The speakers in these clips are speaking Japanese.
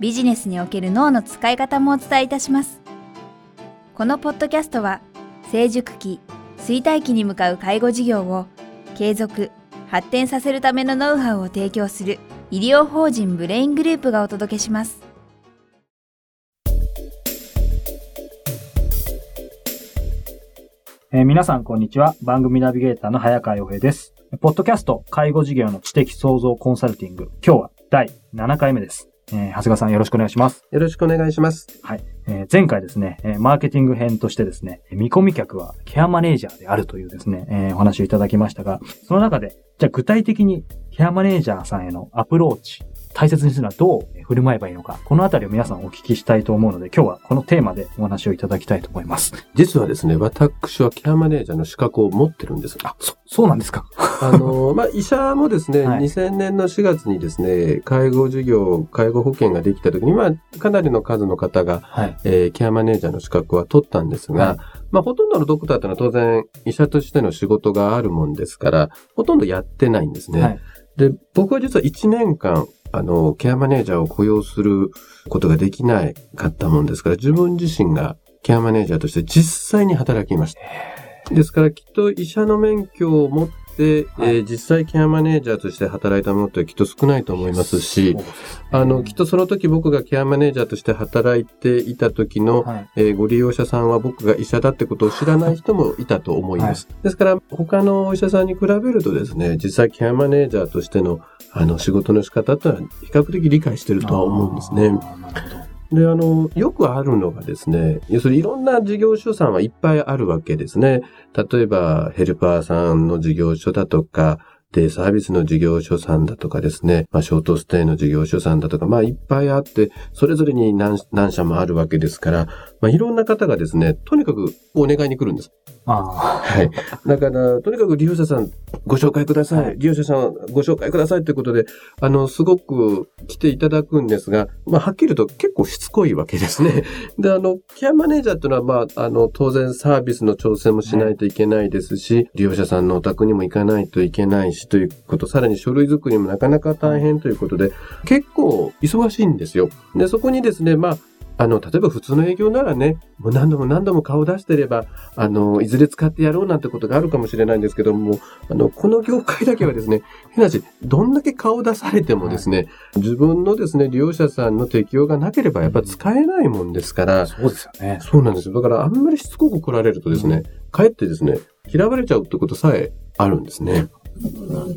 ビジネスにおける脳の使い方もお伝えいたします。このポッドキャストは、成熟期、衰退期に向かう介護事業を継続、発展させるためのノウハウを提供する医療法人ブレイングループがお届けします。えー、皆さん、こんにちは。番組ナビゲーターの早川洋平です。ポッドキャスト、介護事業の知的創造コンサルティング。今日は第7回目です。えー、長谷川さんよろしくお願いします。よろしくお願いします。はい。えー、前回ですね、えー、マーケティング編としてですね、見込み客はケアマネージャーであるというですね、えー、お話をいただきましたが、その中で、じゃあ具体的にケアマネージャーさんへのアプローチ、大切にするのはどう振る舞えばいいのか、このあたりを皆さんお聞きしたいと思うので、今日はこのテーマでお話をいただきたいと思います。実はですね、私はケアマネージャーの資格を持ってるんです。あ、そ、そうなんですか。あの、まあ、医者もですね、はい、2000年の4月にですね、介護事業、介護保険ができた時に、まあ、かなりの数の方が、はい、えー、ケアマネージャーの資格は取ったんですが、はいまあ、ほとんどのドクターというのは当然医者としての仕事があるもんですから、ほとんどやってないんですね。はい、で、僕は実は1年間、あの、ケアマネージャーを雇用することができないかったもんですから、自分自身がケアマネージャーとして実際に働きました。ですから、きっと医者の免許を持っで、はい、えー、実際ケアマネージャーとして働いたものってきっと少ないと思いますし、あの、きっとその時僕がケアマネージャーとして働いていた時の、はい、えー、ご利用者さんは僕が医者だってことを知らない人もいたと思います。はい、ですから、他のお医者さんに比べるとですね、実際ケアマネージャーとしてのあの仕事の仕方ってのは比較的理解してるとは思うんですね。で、あの、よくあるのがですね、要するにいろんな事業所さんはいっぱいあるわけですね。例えば、ヘルパーさんの事業所だとか、デイサービスの事業所さんだとかですね、まあ、ショートステイの事業所さんだとか、まあ、いっぱいあって、それぞれに何何社もあるわけですから、まあ、いろんな方がですね、とにかくお願いに来るんです。はい。だから、とにかく利用者さんご紹介ください。利用者さんご紹介くださいということで、あの、すごく来ていただくんですが、まあ、はっきりと結構しつこいわけですね。で、あの、ケアマネージャーっていうのは、まあ、あの、当然サービスの調整もしないといけないですし、利用者さんのお宅にも行かないといけないしということ、さらに書類作りもなかなか大変ということで、結構忙しいんですよ。で、そこにですね、まあ、あの、例えば普通の営業ならね、もう何度も何度も顔出してれば、あの、いずれ使ってやろうなんてことがあるかもしれないんですけども、あの、この業界だけはですね、変な話、どんだけ顔出されてもですね、はい、自分のですね、利用者さんの適用がなければやっぱ使えないもんですから、そうですよね。そうなんですよ。だからあんまりしつこく来られるとですね、かえってですね、嫌われちゃうってことさえあるんですね。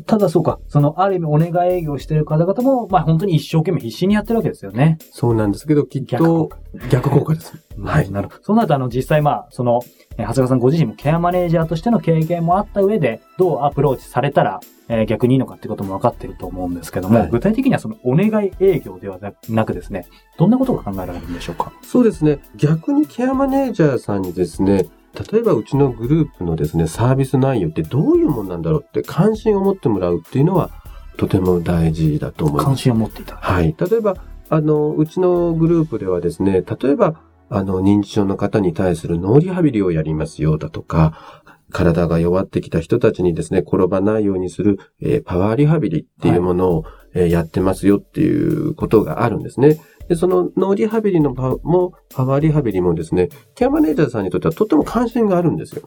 ただそうか、そのある意味お願い営業してる方々も、まあ本当に一生懸命必死にやってるわけですよね。そうなんですけど、きっと逆効果です。はい。なるほど。そうなると、あの、実際まあ、その、長谷川さんご自身もケアマネージャーとしての経験もあった上で、どうアプローチされたら、えー、逆にいいのかってことも分かってると思うんですけども、はい、具体的にはそのお願い営業ではなくですね、どんなことが考えられるんでしょうか？そうですね。逆にケアマネージャーさんにですね、例えばうちのグループのですね、サービス内容ってどういうもんなんだろうって関心を持ってもらうっていうのはとても大事だと思います。関心を持っていたはい。例えば、あの、うちのグループではですね、例えば、あの、認知症の方に対する脳リハビリをやりますよだとか、体が弱ってきた人たちにですね、転ばないようにする、えー、パワーリハビリっていうものを、はい、えー、やってますよっていうことがあるんですね。で、その脳リハビリのパも、パワーリハビリもですね、ケアマネージャーさんにとってはとっても関心があるんですよ。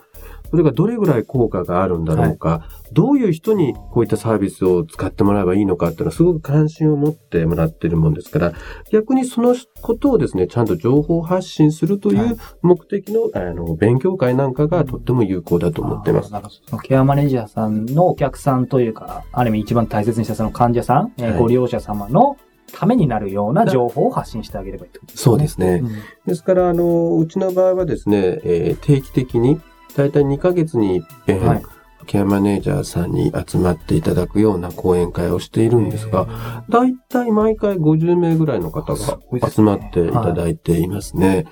それがどれぐらい効果があるんだろうか、はい、どういう人にこういったサービスを使ってもらえばいいのかっていうのはすごく関心を持ってもらってるもんですから、逆にそのことをですね、ちゃんと情報発信するという目的の、はい、あの勉強会なんかがとっても有効だと思っています。ケアマネージャーさんのお客さんというか、ある意味一番大切にしたその患者さん、はい、ご利用者様のためになるような情報を発信してあげればいいと、ね、そうですね。うん、ですから、あの、うちの場合はですね、えー、定期的に、だいたい2ヶ月に一遍、はい、ケアマネージャーさんに集まっていただくような講演会をしているんですが、だいたい毎回50名ぐらいの方が集まっていただいていますね。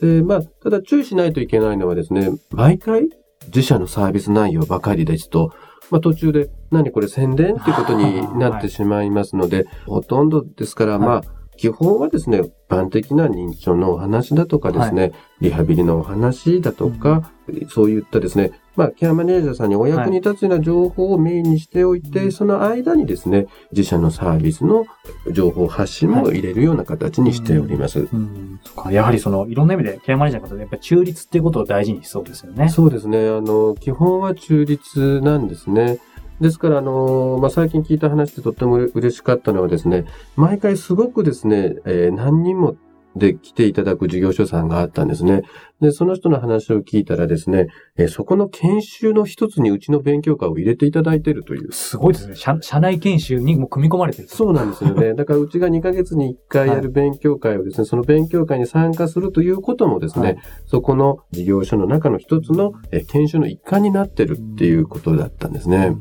で、まあ、ただ注意しないといけないのはですね、毎回自社のサービス内容ばかりですと、まあ、途中で何これ宣伝っていうことになってしまいますので、はい、ほとんどですから、まあ、基本はですね、一般的な認知症のお話だとかですね、はい、リハビリのお話だとか、うん、そういったですね、まあ、ケアマネージャーさんにお役に立つような情報をメインにしておいて、はい、その間にですね、自社のサービスの情報発信も入れるような形にしております。はいうんうん、やはりその、いろんな意味でケアマネージャーの方でやっぱり中立っていうことを大事にしそうですよね。そうですね。あの、基本は中立なんですね。ですから、あの、まあ、最近聞いた話でとっても嬉しかったのはですね、毎回すごくですね、えー、何人もで来ていただく事業所さんがあったんですね。で、その人の話を聞いたらですね、えそこの研修の一つにうちの勉強会を入れていただいているという。すごいですね。社社内研修にも組み込まれてる。そうなんですよね。だからうちが2ヶ月に1回やる勉強会をですね、はい、その勉強会に参加するということもですね、はい、そこの事業所の中の一つの研修の一環になってるっていうことだったんですね。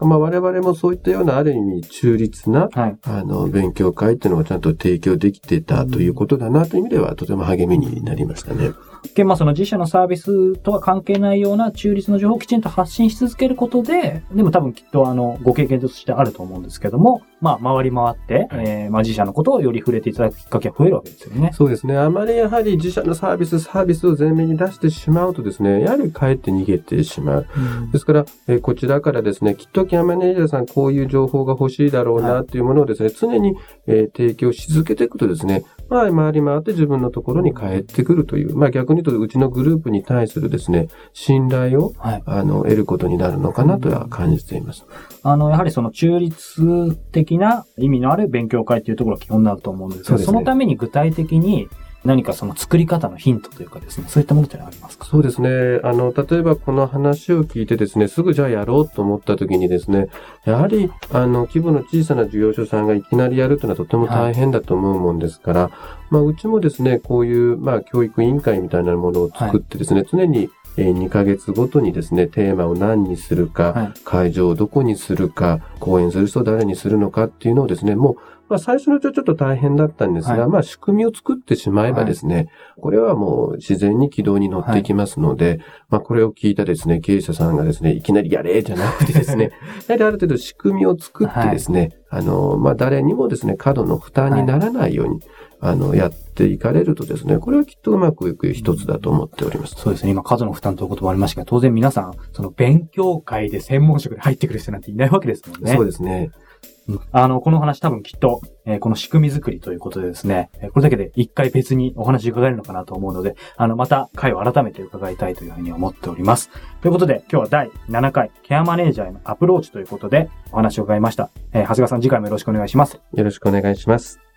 まあ、我々もそういったようなある意味中立な、はい、あの、勉強会っていうのをちゃんと提供できてたということだなという意味では、とても励みになりましたね。で、まあその自社のサービスとは関係ないような中立の情報をきちんと発信し続けることで、でも多分きっとあの、ご経験としてあると思うんですけども、まあ回り回って、はい、えー、まあ自社のことをより触れていただくきっかけが増えるわけですよね。そうですね。あまりやはり自社のサービス、サービスを前面に出してしまうとですね、やはりかえって逃げてしまう。うん、ですから、えー、こちらからですね、きっとケアマネージャーさんこういう情報が欲しいだろうなっていうものをですね、はい、常に、えー、提供し続けていくとですね、まあ回り回って自分のところに帰ってくるという、まあ逆に言うとうちのグループに対するですね、信頼を、はい、あの、得ることになるのかなとは感じています。あの、やはりその中立的な意味のある勉強会っていうところが基本になると思うんですけど、そ、ね,、のために具体的に何かその作り方のヒントというかですね、そういったものってありますか？そうですね。あの、例えばこの話を聞いてですね、すぐじゃあやろうと思った時にですね、やはり、あの、規模の小さな事業所さんがいきなりやるというのはとても大変だと思うもんですから、はい、まあ、うちもですね、こういう、まあ、教育委員会みたいなものを作ってですね、はい、常に2ヶ月ごとにですね、テーマを何にするか、はい、会場をどこにするか、講演する人を誰にするのかっていうのをですね、もうまあ、最初のうちはちょっと大変だったんですが、はい、まあ、仕組みを作ってしまえばですね、はい、これはもう自然に軌道に乗っていきますので、はい、まあ、これを聞いたですね、経営者さんがですね、いきなりやれじゃなくてですね、やはりある程度仕組みを作ってですね、あの、まあ、誰にもですね、過度の負担にならないように、あの、やっていかれるとですね、これはきっとうまくいく一つだと思っております。そうですね。今、数の負担という言葉ありましたが、当然皆さん、その勉強会で専門職に入ってくる人なんていないわけですもんね。そうですね。あの、この話多分きっと、えー、この仕組み作りということでですね、これだけで一回別にお話伺えるのかなと思うので、あの、また回を改めて伺いたいというふうに思っております。ということで、今日は第7回、ケアマネージャーへのアプローチということでお話を伺いました。えー、長谷川さん次回もよろしくお願いします。よろしくお願いします。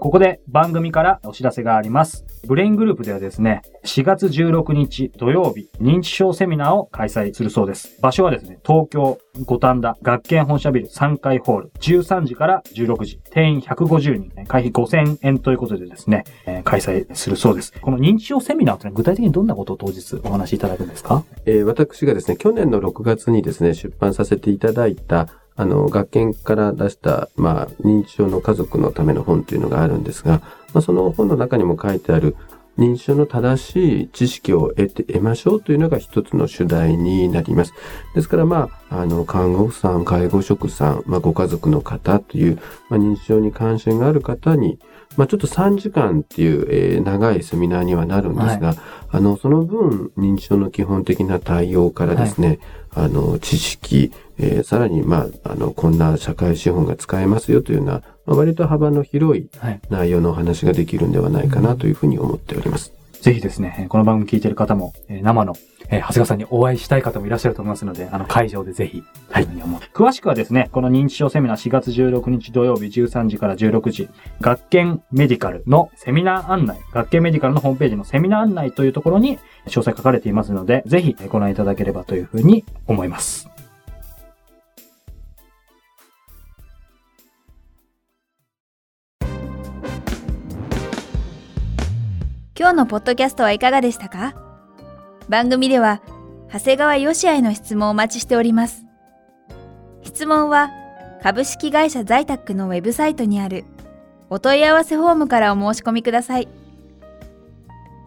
ここで番組からお知らせがあります。ブレイングループではですね、4月16日土曜日、認知症セミナーを開催するそうです。場所はですね、東京五反田学研本社ビル3階ホール、13時から16時、定員150人、会費5000円ということでですね、えー、開催するそうです。この認知症セミナーというのは具体的にどんなことを当日お話しいただくんですか？えー、私がですね、去年の6月にですね、出版させていただいたあの、学研から出した、まあ、認知症の家族のための本というのがあるんですが、まあ、その本の中にも書いてある、認知症の正しい知識を得て、得ましょうというのが一つの主題になります。ですから、まあ、あの、看護婦さん、介護職さん、まあ、ご家族の方という、まあ、認知症に関心がある方に、まあ、ちょっと3時間っていう、えー、長いセミナーにはなるんですが、はい、あの、その分、認知症の基本的な対応からですね、はい、あの、知識、えー、さらに、まあ、あの、こんな社会資本が使えますよというような、まあ、割と幅の広い内容のお話ができるんではないかなというふうに思っております。ぜひですね、この番組聞いている方も、生の、えー、長谷川さんにお会いしたい方もいらっしゃると思いますので、あの、会場でぜひ、はい。詳しくはですね、この認知症セミナー4月16日土曜日13時から16時、学研メディカルのセミナー案内、学研メディカルのホームページのセミナー案内というところに詳細書かれていますので、ぜひご覧いただければというふうに思います。今日のポッドキャストはいかがでしたか？番組では、長谷川よしあへの質問をお待ちしております。質問は、株式会社在宅のウェブサイトにあるお問い合わせフォームからお申し込みください。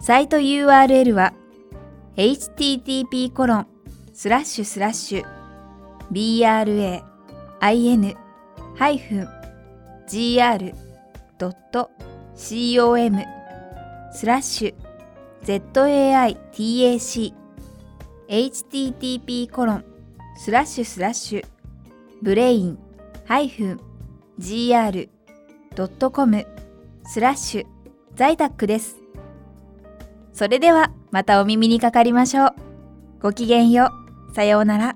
サイト URL は http コロンスラッシュスラッシュ brain-gr.com スラッシュ zaitaku http コロンスラッシュスラッシュブレイン -gr.com スラッシュ在宅です。それではまたお耳にかかりましょう。ごきげんよう。さようなら。